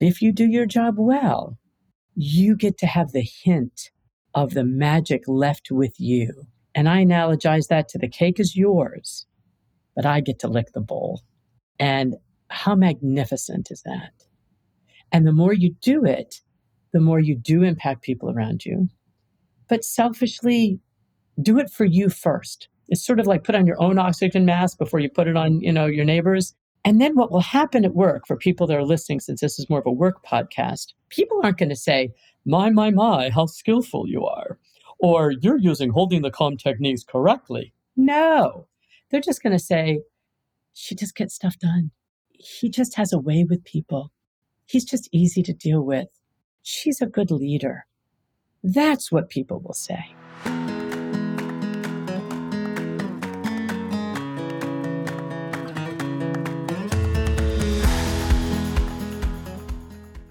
If you do your job well, you get to have the hint of the magic left with you. And I analogize that to the cake is yours, but I get to lick the bowl. And how magnificent is that? And the more you do it, the more you do impact people around you. But selfishly, do it for you first. It's sort of like put on your own oxygen mask before you put it on, you know, your neighbors. And then what will happen at work for people that are listening, since this is more of a work podcast, people aren't going to say, my, my, my, how skillful you are, or you're using holding the calm techniques correctly. No, they're just going to say, she just gets stuff done. He just has a way with people. He's just easy to deal with. She's a good leader. That's what people will say.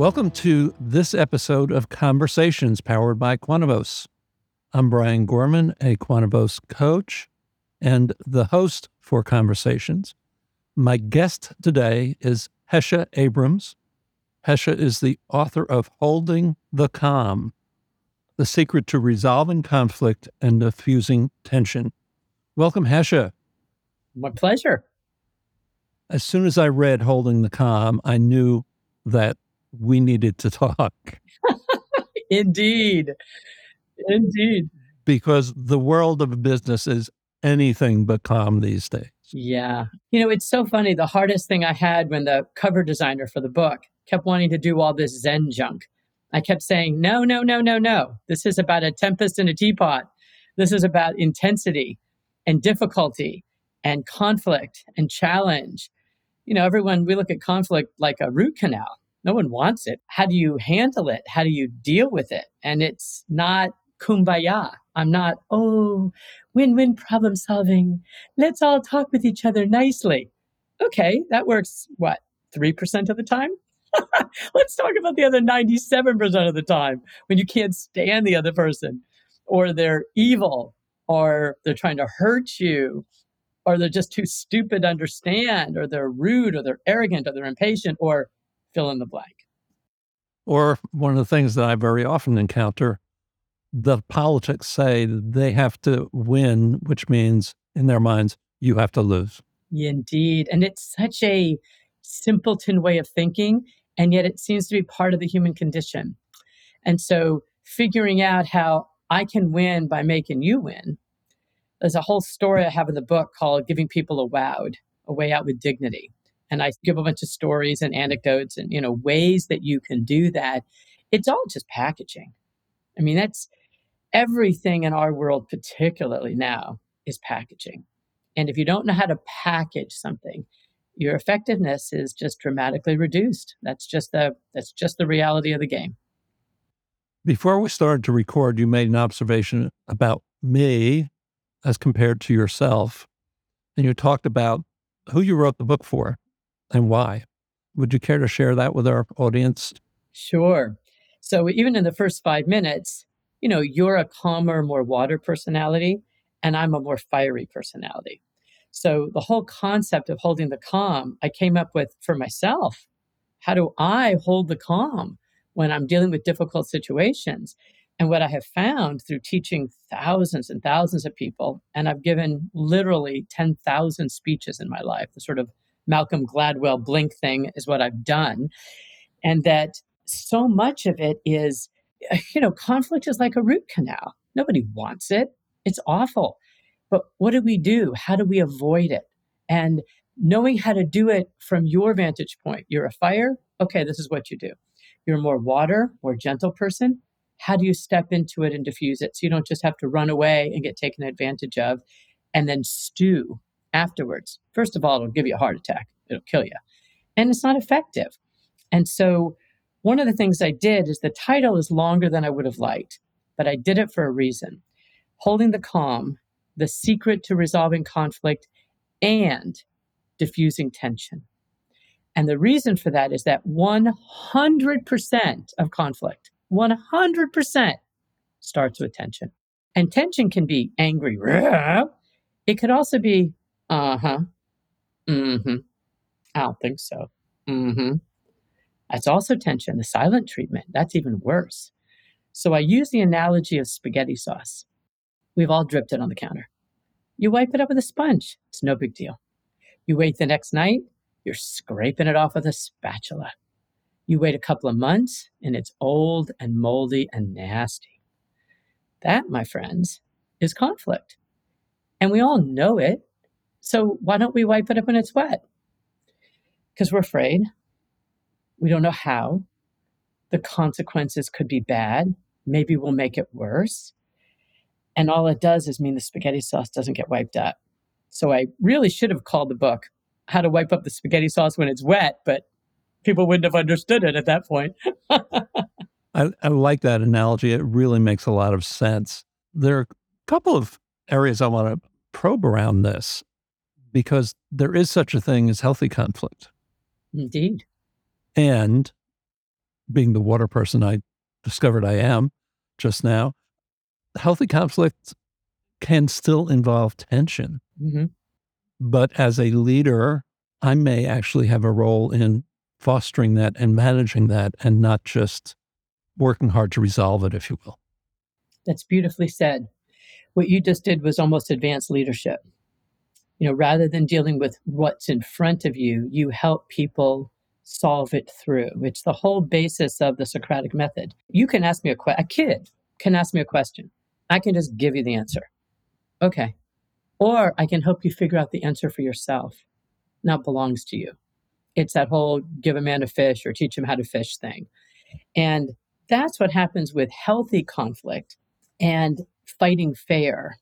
Welcome to this episode of Conversations powered by Quantavos. I'm Brian Gorman, a Quantavos coach and the host for Conversations. My guest today is Hesha Abrams. Hesha is the author of Holding the Calm The Secret to Resolving Conflict and Diffusing Tension. Welcome, Hesha. My pleasure. As soon as I read Holding the Calm, I knew that we needed to talk. Indeed. Indeed. Because the world of business is anything but calm these days. Yeah. You know, it's so funny. The hardest thing I had when the cover designer for the book kept wanting to do all this Zen junk, I kept saying, no, no, no, no, no. This is about a tempest in a teapot. This is about intensity and difficulty and conflict and challenge. You know, everyone, we look at conflict like a root canal no one wants it. How do you handle it? How do you deal with it? And it's not kumbaya. I'm not, oh, win win problem solving. Let's all talk with each other nicely. Okay, that works, what, 3% of the time? Let's talk about the other 97% of the time when you can't stand the other person, or they're evil, or they're trying to hurt you, or they're just too stupid to understand, or they're rude, or they're arrogant, or they're impatient, or fill in the blank. Or one of the things that I very often encounter the politics say they have to win, which means in their minds, you have to lose. Indeed. And it's such a simpleton way of thinking, and yet it seems to be part of the human condition. And so figuring out how I can win by making you win. There's a whole story I have in the book called Giving People a Wowed, a Way Out with Dignity and I give a bunch of stories and anecdotes and you know ways that you can do that. It's all just packaging. I mean, that's everything in our world, particularly now, is packaging. And if you don't know how to package something, your effectiveness is just dramatically reduced. That's just the that's just the reality of the game. Before we started to record, you made an observation about me as compared to yourself. And you talked about who you wrote the book for and why. Would you care to share that with our audience? Sure. So, even in the first five minutes, you know, you're a calmer, more water personality, and I'm a more fiery personality. So, the whole concept of holding the calm, I came up with for myself. How do I hold the calm when I'm dealing with difficult situations? And what I have found through teaching thousands and thousands of people, and I've given literally 10,000 speeches in my life, the sort of Malcolm Gladwell blink thing is what I've done. And that so much of it is, you know, conflict is like a root canal. Nobody wants it. It's awful. But what do we do? How do we avoid it? And knowing how to do it from your vantage point. You're a fire. Okay, this is what you do. You're more water, more gentle person. How do you step into it and diffuse it so you don't just have to run away and get taken advantage of and then stew afterwards. First of all, it'll give you a heart attack, it'll kill you. and it's not effective. And so, one of the things I did is the title is longer than I would have liked, but I did it for a reason. Holding the calm, the secret to resolving conflict and diffusing tension. And the reason for that is that 100% of conflict, 100% starts with tension. And tension can be angry. It could also be, uh huh, mm hmm. I don't think so. Mm hmm. That's also tension. The silent treatment, that's even worse. So I use the analogy of spaghetti sauce. We've all dripped it on the counter. You wipe it up with a sponge, it's no big deal. You wait the next night, you're scraping it off with a spatula. You wait a couple of months, and it's old and moldy and nasty. That, my friends, is conflict. And we all know it. So why don't we wipe it up when it's wet? Because we're afraid. We don't know how. The consequences could be bad. Maybe we'll make it worse. And all it does is mean the spaghetti sauce doesn't get wiped up. So I really should have called the book How to Wipe Up the Spaghetti Sauce When It's Wet, but people wouldn't have understood it at that point. I, I like that analogy. It really makes a lot of sense. There are a couple of areas I want to probe around this because there is such a thing as healthy conflict. Indeed. And being the water person I discovered I am just now, healthy conflict can still involve tension. Mm-hmm. But as a leader, I may actually have a role in fostering that and managing that and not just working hard to resolve it, if you will. That's beautifully said. What you just did was almost advanced leadership. You know, rather than dealing with what's in front of you, you help people solve it through. It's the whole basis of the Socratic method. You can ask me a question, a kid can ask me a question. I can just give you the answer. Okay. Or I can help you figure out the answer for yourself. Now it belongs to you. It's that whole give a man a fish or teach him how to fish thing. And that's what happens with healthy conflict and fighting fair.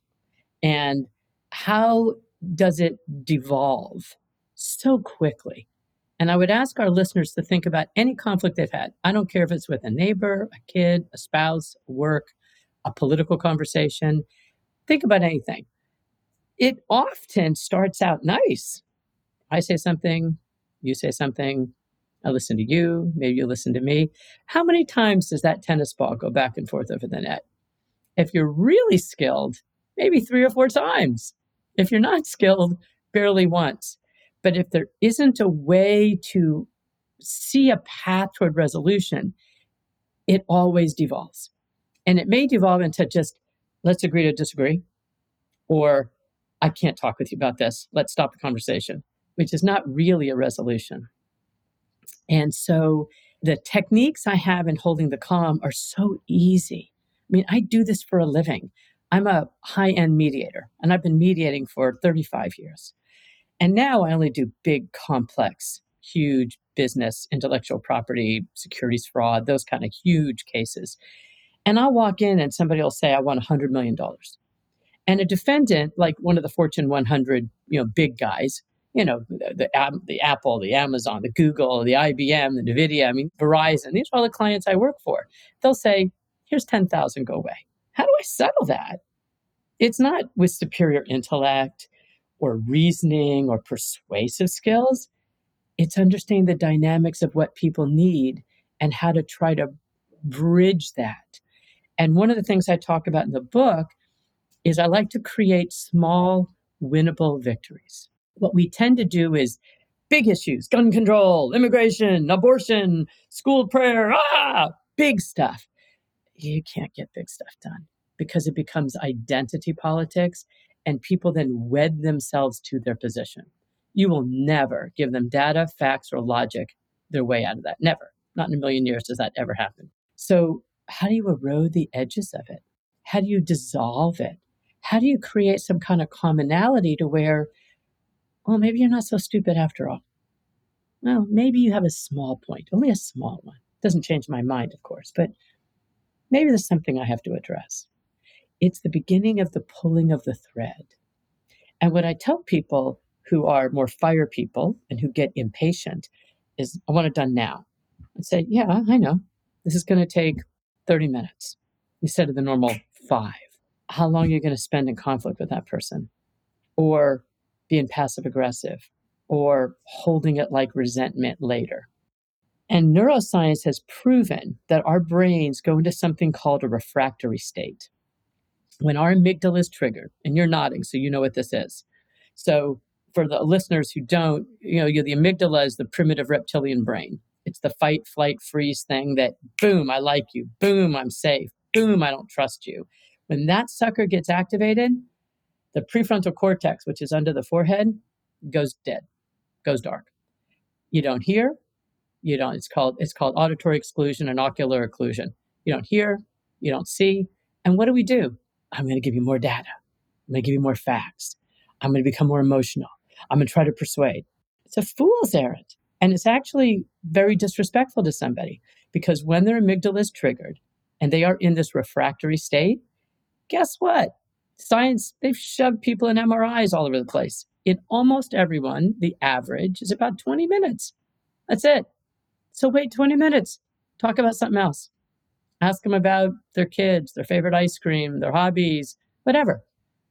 And how does it devolve so quickly? And I would ask our listeners to think about any conflict they've had. I don't care if it's with a neighbor, a kid, a spouse, work, a political conversation. Think about anything. It often starts out nice. I say something, you say something, I listen to you, maybe you listen to me. How many times does that tennis ball go back and forth over the net? If you're really skilled, maybe three or four times. If you're not skilled, barely once. But if there isn't a way to see a path toward resolution, it always devolves. And it may devolve into just let's agree to disagree, or I can't talk with you about this. Let's stop the conversation, which is not really a resolution. And so the techniques I have in holding the calm are so easy. I mean, I do this for a living. I'm a high end mediator, and I've been mediating for 35 years. And now I only do big, complex, huge business, intellectual property, securities fraud, those kind of huge cases. And I'll walk in and somebody will say, I want $100 million. And a defendant, like one of the Fortune 100, you know, big guys, you know, the, the, the Apple, the Amazon, the Google, the IBM, the NVIDIA, I mean, Verizon, these are all the clients I work for. They'll say, here's 10,000, go away. How do I settle that? It's not with superior intellect or reasoning or persuasive skills. It's understanding the dynamics of what people need and how to try to bridge that and one of the things I talk about in the book is I like to create small, winnable victories. What we tend to do is big issues gun control, immigration, abortion, school prayer, ah, big stuff. You can't get big stuff done because it becomes identity politics and people then wed themselves to their position. You will never give them data, facts, or logic their way out of that. Never. Not in a million years does that ever happen. So how do you erode the edges of it? How do you dissolve it? How do you create some kind of commonality to where, well, maybe you're not so stupid after all? Well, maybe you have a small point, only a small one. Doesn't change my mind, of course, but maybe there's something I have to address. It's the beginning of the pulling of the thread. And what I tell people who are more fire people and who get impatient is I want it done now. I'd say, yeah, I know. This is going to take 30 minutes instead of the normal five. How long are you going to spend in conflict with that person? Or being passive aggressive? Or holding it like resentment later? And neuroscience has proven that our brains go into something called a refractory state. When our amygdala is triggered, and you're nodding, so you know what this is. So, for the listeners who don't, you know, the amygdala is the primitive reptilian brain. It's the fight, flight, freeze thing that boom, I like you. Boom, I'm safe. Boom, I don't trust you. When that sucker gets activated, the prefrontal cortex, which is under the forehead, goes dead, goes dark. You don't hear, you don't it's called it's called auditory exclusion and ocular occlusion. You don't hear you don't see and what do we do? I'm going to give you more data. I'm going to give you more facts. I'm going to become more emotional. I'm going to try to persuade. It's a fool's errand and it's actually very disrespectful to somebody because when their amygdala is triggered and they are in this refractory state guess what? Science they've shoved people in MRIs all over the place. In almost everyone the average is about 20 minutes. That's it so wait 20 minutes, talk about something else. Ask them about their kids, their favorite ice cream, their hobbies, whatever.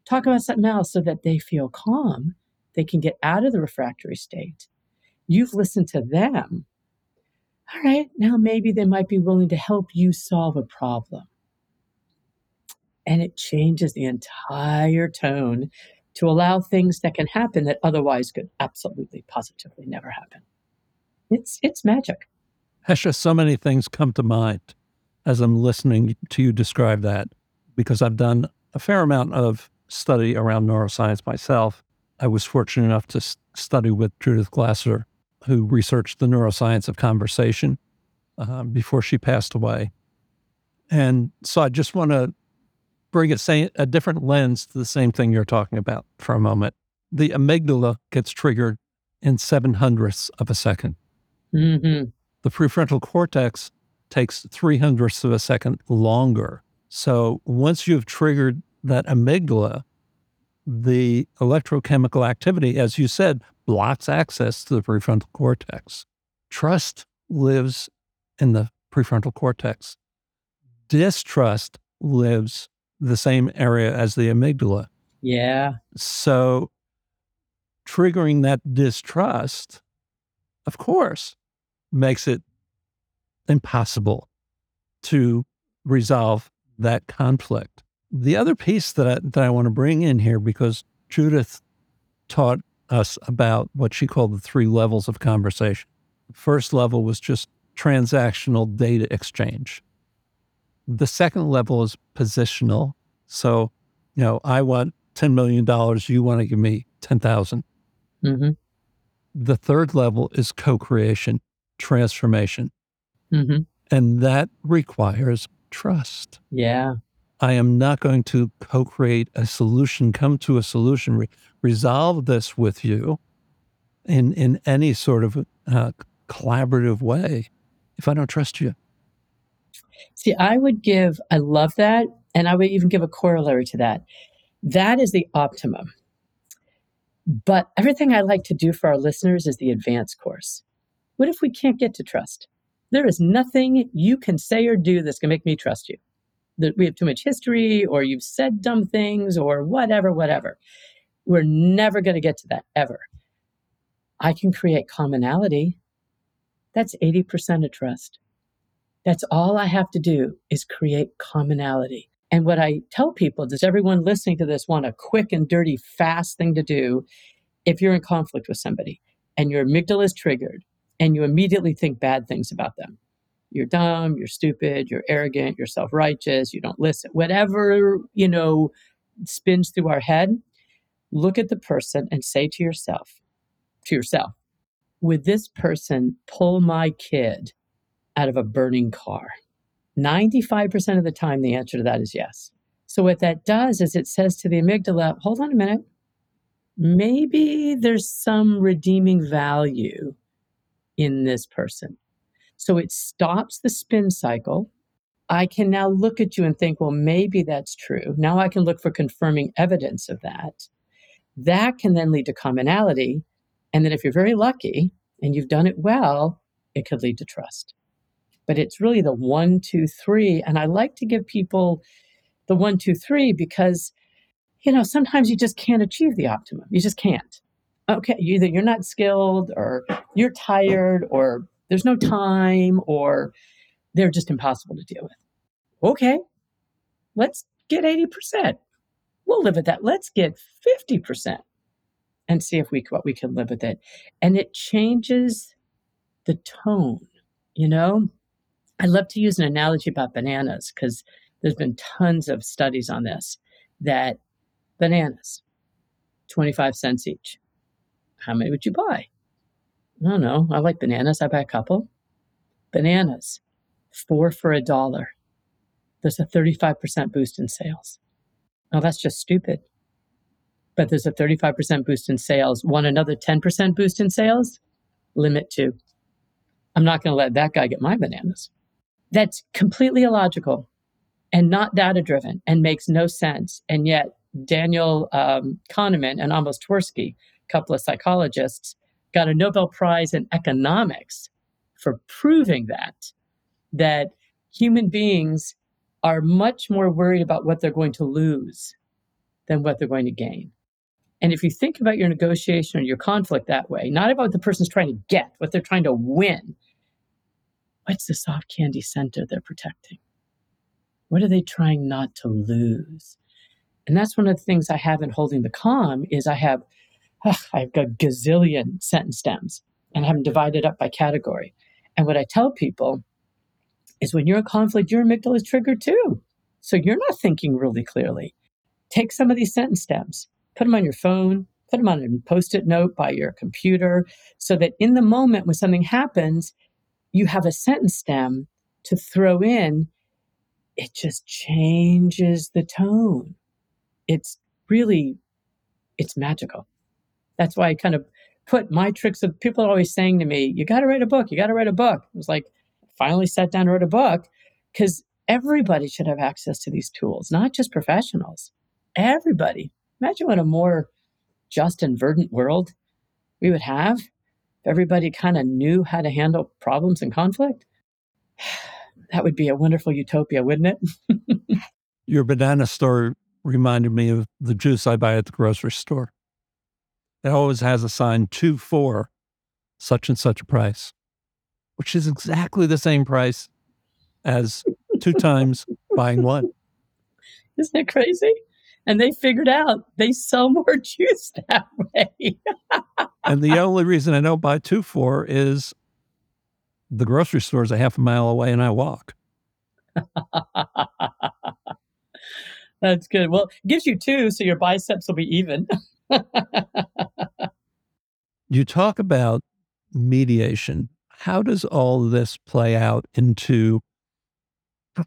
Talk about something else so that they feel calm. They can get out of the refractory state. You've listened to them. All right, now maybe they might be willing to help you solve a problem. And it changes the entire tone to allow things that can happen that otherwise could absolutely, positively never happen. It's, it's magic. Hesha, so many things come to mind as I'm listening to you describe that because I've done a fair amount of study around neuroscience myself. I was fortunate enough to study with Judith Glaser, who researched the neuroscience of conversation uh, before she passed away. And so I just want to bring a, say, a different lens to the same thing you're talking about for a moment. The amygdala gets triggered in seven hundredths of a 2nd mm-hmm. The prefrontal cortex takes three hundredths of a second longer. So once you've triggered that amygdala, the electrochemical activity, as you said, blocks access to the prefrontal cortex. Trust lives in the prefrontal cortex. Distrust lives the same area as the amygdala. Yeah. So triggering that distrust, of course, makes it impossible to resolve that conflict. The other piece that I, that I want to bring in here, because Judith taught us about what she called the three levels of conversation. The first level was just transactional data exchange. The second level is positional. So, you know, I want $10 million, you want to give me 10,000. Mm-hmm. The third level is co creation transformation. Mm-hmm. And that requires trust. Yeah. I am not going to co create a solution, come to a solution, re- resolve this with you in, in any sort of uh, collaborative way if I don't trust you. See, I would give, I love that. And I would even give a corollary to that. That is the optimum. But everything I like to do for our listeners is the advanced course. What if we can't get to trust? There is nothing you can say or do that's going to make me trust you. That we have too much history, or you've said dumb things, or whatever, whatever. We're never going to get to that ever. I can create commonality. That's 80% of trust. That's all I have to do is create commonality. And what I tell people, does everyone listening to this want a quick and dirty, fast thing to do if you're in conflict with somebody and your amygdala is triggered and you immediately think bad things about them. You're dumb, you're stupid, you're arrogant, you're self-righteous, you don't listen. Whatever, you know, spins through our head, look at the person and say to yourself, to yourself, would this person pull my kid out of a burning car? 95% of the time, the answer to that is yes. So, what that does is it says to the amygdala, hold on a minute, maybe there's some redeeming value in this person. So it stops the spin cycle. I can now look at you and think, well, maybe that's true. Now I can look for confirming evidence of that. That can then lead to commonality. And then if you're very lucky, and you've done it well, it could lead to trust. But it's really the one, two, three. And I like to give people the one, two, three because, you know, sometimes you just can't achieve the optimum. You just can't. Okay, either you're not skilled or you're tired or there's no time or they're just impossible to deal with. Okay, let's get 80%. We'll live with that. Let's get 50% and see if we what we can live with it. And it changes the tone, you know? I love to use an analogy about bananas because there's been tons of studies on this that bananas, 25 cents each. How many would you buy? I don't know. I like bananas. I buy a couple. Bananas, four for a dollar. There's a 35% boost in sales. Now, that's just stupid. But there's a 35% boost in sales. Want another 10% boost in sales? Limit two. I'm not going to let that guy get my bananas. That's completely illogical and not data driven and makes no sense. And yet, Daniel um, Kahneman and Amos Tversky, couple of psychologists, got a Nobel Prize in economics for proving that that human beings are much more worried about what they're going to lose than what they're going to gain. And if you think about your negotiation or your conflict that way, not about what the person's trying to get, what they're trying to win, what's the soft candy center they're protecting? What are they trying not to lose? And that's one of the things I have in holding the calm is I have I've got gazillion sentence stems and have them divided up by category. And what I tell people is when you're in conflict, your amygdala is triggered too. So you're not thinking really clearly. Take some of these sentence stems, put them on your phone, put them on a post it note by your computer, so that in the moment when something happens, you have a sentence stem to throw in. It just changes the tone. It's really, it's magical. That's why I kind of put my tricks of people are always saying to me, you got to write a book. You got to write a book. It was like, finally sat down and wrote a book because everybody should have access to these tools, not just professionals. Everybody. Imagine what a more just and verdant world we would have if everybody kind of knew how to handle problems and conflict. That would be a wonderful utopia, wouldn't it? Your banana store reminded me of the juice I buy at the grocery store. It always has a sign two for such and such a price, which is exactly the same price as two times buying one. Isn't it crazy? And they figured out they sell more juice that way. and the only reason I don't buy two for is the grocery store is a half a mile away and I walk. That's good. Well, it gives you two, so your biceps will be even. You talk about mediation. How does all this play out into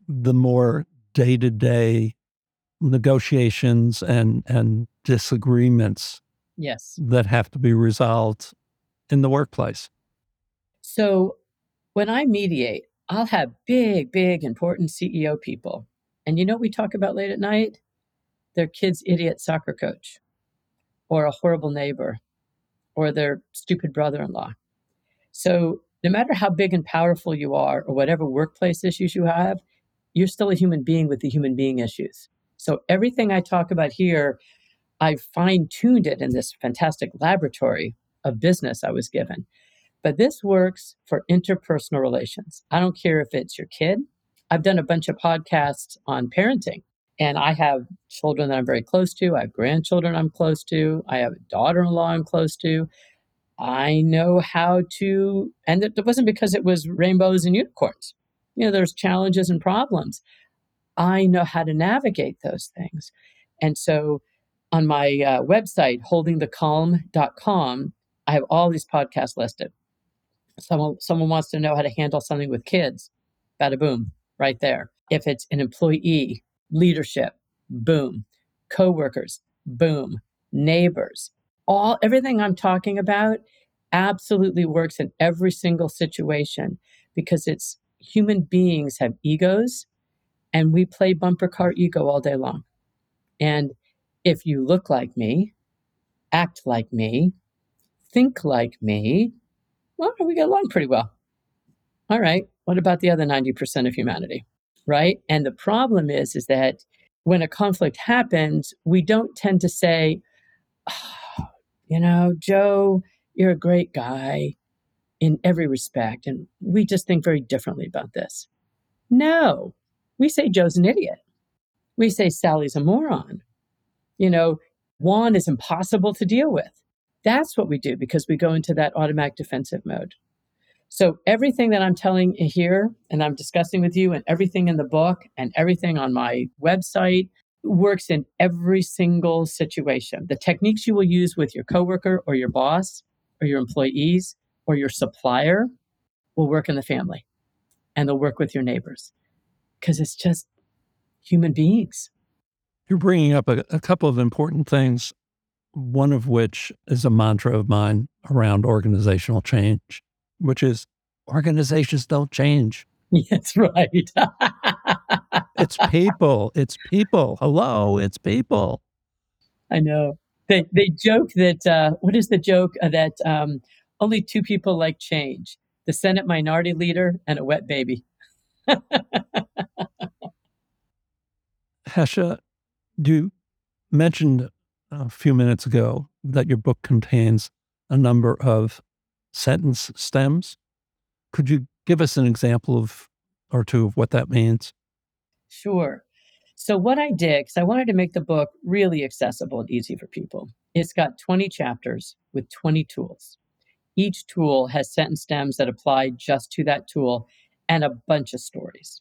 the more day to day negotiations and, and disagreements yes. that have to be resolved in the workplace? So, when I mediate, I'll have big, big, important CEO people. And you know what we talk about late at night? Their kid's idiot soccer coach or a horrible neighbor or their stupid brother in law. So, no matter how big and powerful you are or whatever workplace issues you have, you're still a human being with the human being issues. So, everything I talk about here, I fine tuned it in this fantastic laboratory of business I was given. But this works for interpersonal relations. I don't care if it's your kid. I've done a bunch of podcasts on parenting and I have children that I'm very close to. I have grandchildren I'm close to. I have a daughter in law I'm close to. I know how to, and it wasn't because it was rainbows and unicorns. You know, there's challenges and problems. I know how to navigate those things. And so on my uh, website, holdingthecalm.com, I have all these podcasts listed. Someone, someone wants to know how to handle something with kids, bada boom, right there. If it's an employee, leadership, boom, coworkers, boom, neighbors. All everything I'm talking about absolutely works in every single situation because it's human beings have egos and we play bumper car ego all day long. And if you look like me, act like me, think like me, well, we get along pretty well. All right. What about the other 90% of humanity? Right. And the problem is, is that when a conflict happens, we don't tend to say, oh, you know, Joe, you're a great guy in every respect. And we just think very differently about this. No, we say Joe's an idiot. We say Sally's a moron. You know, Juan is impossible to deal with. That's what we do because we go into that automatic defensive mode. So everything that I'm telling you here and I'm discussing with you and everything in the book and everything on my website works in every single situation. The techniques you will use with your coworker or your boss or your employees or your supplier will work in the family and they'll work with your neighbors because it's just human beings. You're bringing up a, a couple of important things, one of which is a mantra of mine around organizational change, which is organizations don't change. That's right. it's people. It's people. Hello, it's people. I know. They they joke that uh, what is the joke uh, that um, only two people like change: the Senate Minority Leader and a wet baby. Hesha, you mentioned a few minutes ago that your book contains a number of sentence stems. Could you give us an example of or two of what that means? Sure. So, what I did, because I wanted to make the book really accessible and easy for people, it's got 20 chapters with 20 tools. Each tool has sentence stems that apply just to that tool and a bunch of stories.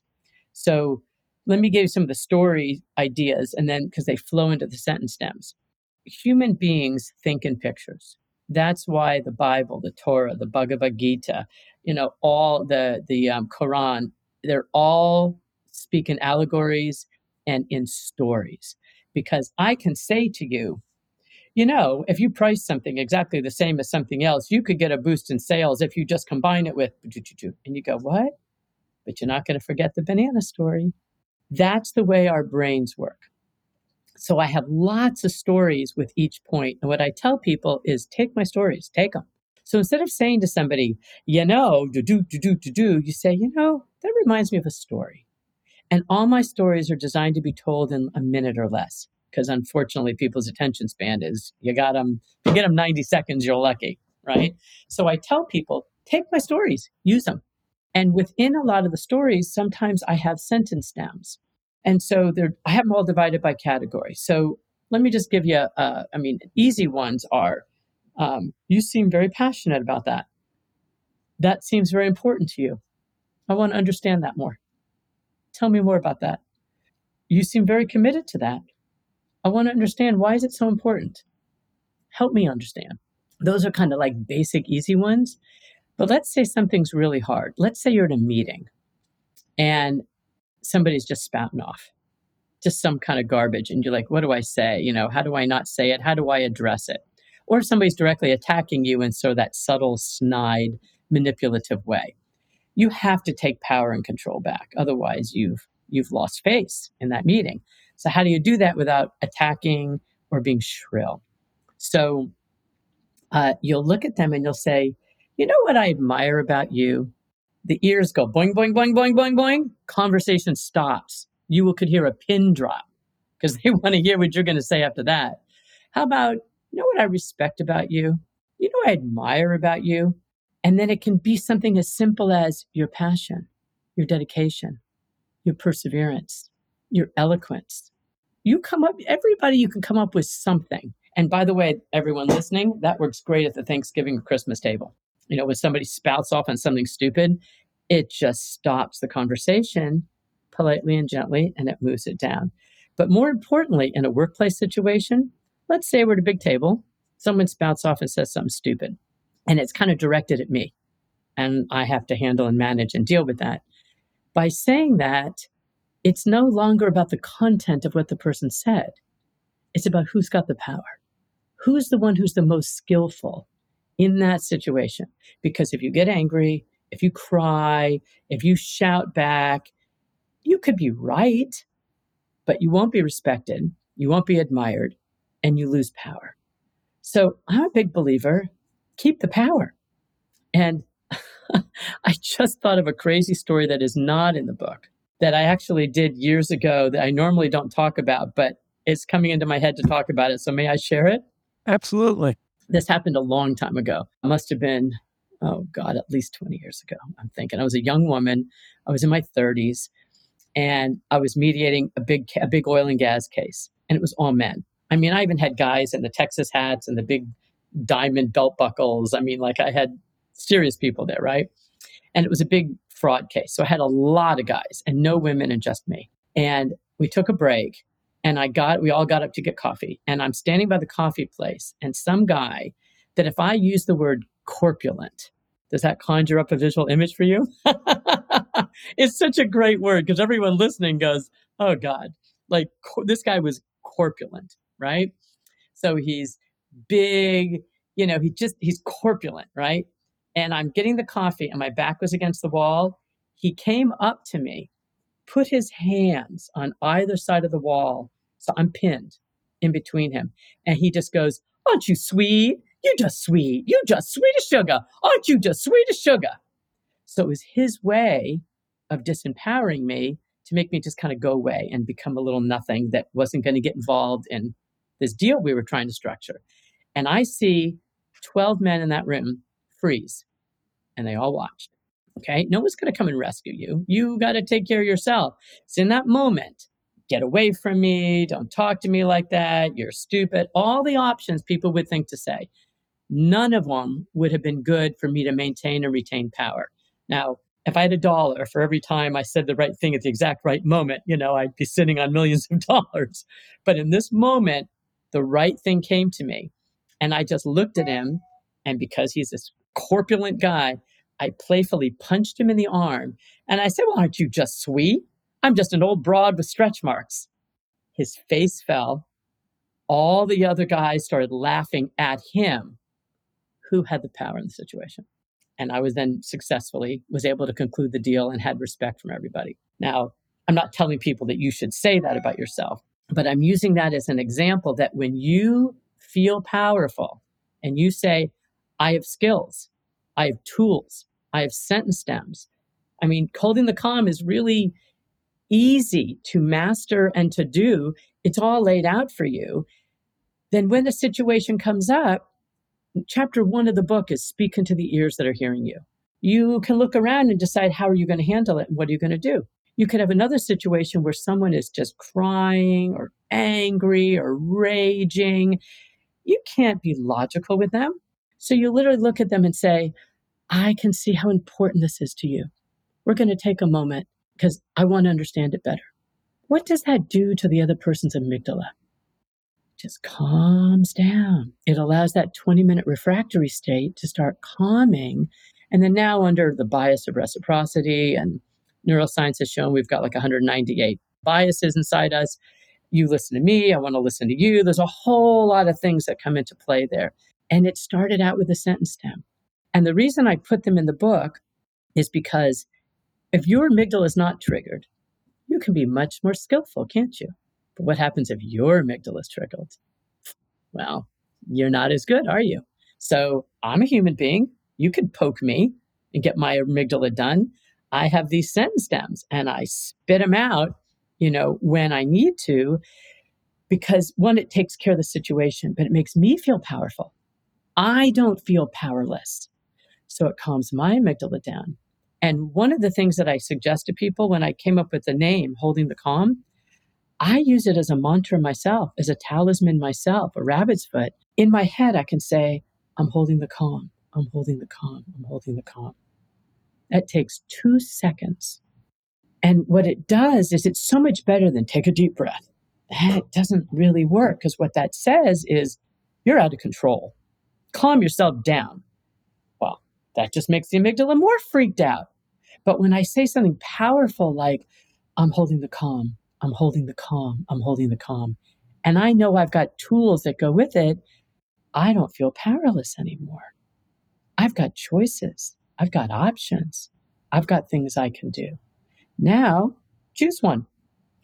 So, let me give you some of the story ideas and then because they flow into the sentence stems. Human beings think in pictures. That's why the Bible, the Torah, the Bhagavad Gita, you know, all the the um, Quran, they're all speak in allegories and in stories. Because I can say to you, you know, if you price something exactly the same as something else, you could get a boost in sales if you just combine it with, and you go, what? But you're not going to forget the banana story. That's the way our brains work. So I have lots of stories with each point. And what I tell people is take my stories, take them. So instead of saying to somebody, you know, do, do, do, do, do, do, you say, you know, that reminds me of a story. And all my stories are designed to be told in a minute or less. Because unfortunately, people's attention span is you got them, you get them 90 seconds, you're lucky, right? So I tell people, take my stories, use them. And within a lot of the stories, sometimes I have sentence stems. And so they're, I have them all divided by category. So let me just give you, a, I mean, easy ones are um, you seem very passionate about that. That seems very important to you. I want to understand that more. Tell me more about that. You seem very committed to that. I want to understand why is it so important? Help me understand. Those are kind of like basic, easy ones. But let's say something's really hard. Let's say you're in a meeting and somebody's just spouting off. Just some kind of garbage and you're like what do i say? You know how do i not say it? How do i address it? Or if somebody's directly attacking you in so that subtle snide manipulative way. You have to take power and control back otherwise you've you've lost face in that meeting. So how do you do that without attacking or being shrill? So uh, you'll look at them and you'll say you know what I admire about you? The ears go boing, boing, boing, boing, boing, boing. Conversation stops. You could hear a pin drop because they want to hear what you're going to say after that. How about, you know what I respect about you? You know I admire about you? And then it can be something as simple as your passion, your dedication, your perseverance, your eloquence. You come up, everybody, you can come up with something. And by the way, everyone listening, that works great at the Thanksgiving or Christmas table you know, when somebody spouts off on something stupid, it just stops the conversation politely and gently and it moves it down. But more importantly, in a workplace situation, let's say we're at a big table, someone spouts off and says something stupid, and it's kind of directed at me. And I have to handle and manage and deal with that. By saying that, it's no longer about the content of what the person said, it's about who's got the power. Who's the one who's the most skillful? In that situation. Because if you get angry, if you cry, if you shout back, you could be right, but you won't be respected, you won't be admired, and you lose power. So I'm a big believer keep the power. And I just thought of a crazy story that is not in the book that I actually did years ago that I normally don't talk about, but it's coming into my head to talk about it. So may I share it? Absolutely. This happened a long time ago. It must have been, oh God, at least 20 years ago. I'm thinking I was a young woman. I was in my 30s and I was mediating a big, a big oil and gas case, and it was all men. I mean, I even had guys in the Texas hats and the big diamond belt buckles. I mean, like I had serious people there, right? And it was a big fraud case. So I had a lot of guys and no women and just me. And we took a break and I got we all got up to get coffee. And I'm standing by the coffee place and some guy that if I use the word corpulent, does that conjure up a visual image for you? it's such a great word because everyone listening goes, "Oh God!" Like this guy was corpulent, right? So he's big, you know. He just he's corpulent, right? And I'm getting the coffee, and my back was against the wall. He came up to me, put his hands on either side of the wall, so I'm pinned in between him, and he just goes, "Aren't you sweet?" You just sweet. You just sweet as sugar. Aren't you just sweet as sugar? So it was his way of disempowering me to make me just kind of go away and become a little nothing that wasn't going to get involved in this deal we were trying to structure. And I see 12 men in that room freeze, and they all watched. Okay. No one's going to come and rescue you. You got to take care of yourself. It's in that moment get away from me. Don't talk to me like that. You're stupid. All the options people would think to say. None of them would have been good for me to maintain and retain power. Now, if I had a dollar for every time I said the right thing at the exact right moment, you know, I'd be sitting on millions of dollars. But in this moment, the right thing came to me. And I just looked at him. And because he's this corpulent guy, I playfully punched him in the arm. And I said, Well, aren't you just sweet? I'm just an old broad with stretch marks. His face fell. All the other guys started laughing at him who had the power in the situation. And I was then successfully was able to conclude the deal and had respect from everybody. Now, I'm not telling people that you should say that about yourself, but I'm using that as an example that when you feel powerful and you say, I have skills, I have tools, I have sentence stems. I mean, holding the calm is really easy to master and to do. It's all laid out for you. Then when the situation comes up, chapter one of the book is speak into the ears that are hearing you. You can look around and decide how are you going to handle it and what are you going to do. You could have another situation where someone is just crying or angry or raging. You can't be logical with them. So you literally look at them and say, I can see how important this is to you. We're going to take a moment because I want to understand it better. What does that do to the other person's amygdala? just calms down. It allows that 20 minute refractory state to start calming. And then now, under the bias of reciprocity and neuroscience has shown we've got like 198 biases inside us. You listen to me, I want to listen to you. There's a whole lot of things that come into play there. And it started out with a sentence stem. And the reason I put them in the book is because if your amygdala is not triggered, you can be much more skillful, can't you? But what happens if your amygdala is triggered? Well, you're not as good, are you? So I'm a human being. You could poke me and get my amygdala done. I have these sentence stems and I spit them out, you know, when I need to, because one, it takes care of the situation, but it makes me feel powerful. I don't feel powerless. So it calms my amygdala down. And one of the things that I suggest to people when I came up with the name, Holding the Calm, I use it as a mantra myself, as a talisman myself, a rabbit's foot. In my head, I can say, I'm holding the calm. I'm holding the calm. I'm holding the calm. That takes two seconds. And what it does is it's so much better than take a deep breath. That doesn't really work because what that says is you're out of control. Calm yourself down. That just makes the amygdala more freaked out. But when I say something powerful like, I'm holding the calm, I'm holding the calm. I'm holding the calm. And I know I've got tools that go with it. I don't feel powerless anymore. I've got choices. I've got options. I've got things I can do. Now, choose one.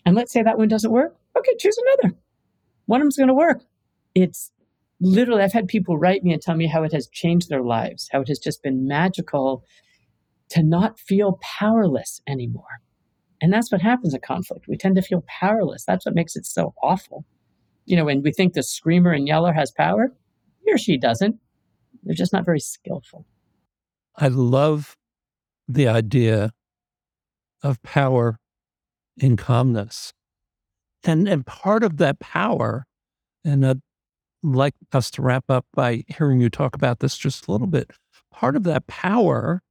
And let's say that one doesn't work. Okay, choose another. One of them's going to work. It's literally, I've had people write me and tell me how it has changed their lives, how it has just been magical to not feel powerless anymore. And that's what happens in conflict. We tend to feel powerless. That's what makes it so awful. You know, when we think the screamer and yeller has power, he or she doesn't. They're just not very skillful. I love the idea of power in calmness. And, and part of that power, and I'd like us to wrap up by hearing you talk about this just a little bit. Part of that power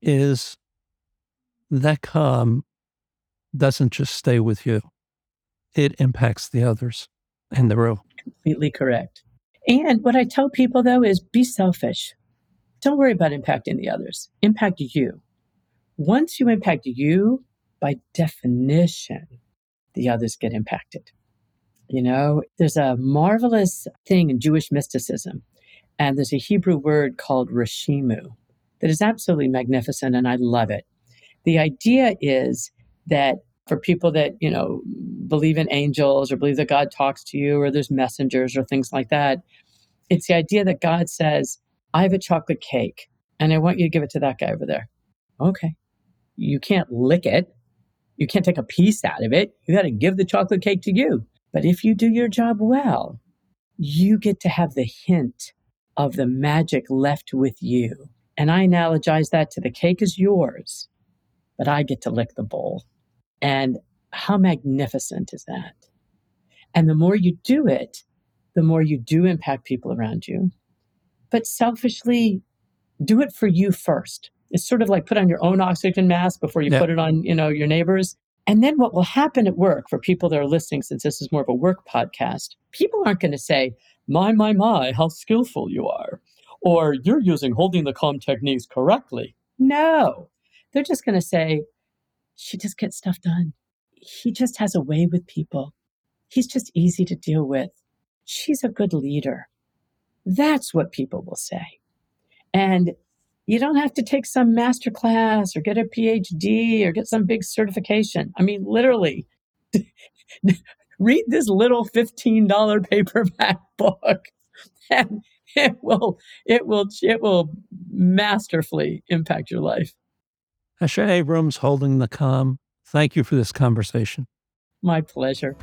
is that calm doesn't just stay with you, it impacts the others in the room. Completely correct. And what I tell people though is be selfish. Don't worry about impacting the others, impact you. Once you impact you, by definition, the others get impacted. You know, there's a marvelous thing in Jewish mysticism, and there's a Hebrew word called reshimu that is absolutely magnificent, and I love it. The idea is that for people that, you know, believe in angels or believe that God talks to you or there's messengers or things like that, it's the idea that God says, I have a chocolate cake and I want you to give it to that guy over there. Okay. You can't lick it. You can't take a piece out of it. You got to give the chocolate cake to you. But if you do your job well, you get to have the hint of the magic left with you. And I analogize that to the cake is yours, but I get to lick the bowl. And how magnificent is that? And the more you do it, the more you do impact people around you. But selfishly, do it for you first. It's sort of like put on your own oxygen mask before you yeah. put it on, you know, your neighbors. And then what will happen at work for people that are listening, since this is more of a work podcast, people aren't going to say, my, my, my, how skillful you are, or you're using holding the calm techniques correctly. No, they're just going to say, she just gets stuff done. He just has a way with people. He's just easy to deal with. She's a good leader. That's what people will say. And you don't have to take some master class or get a PhD or get some big certification. I mean, literally, read this little $15 paperback book and it will it will it will masterfully impact your life. Asha Abrams holding the calm. Thank you for this conversation. My pleasure.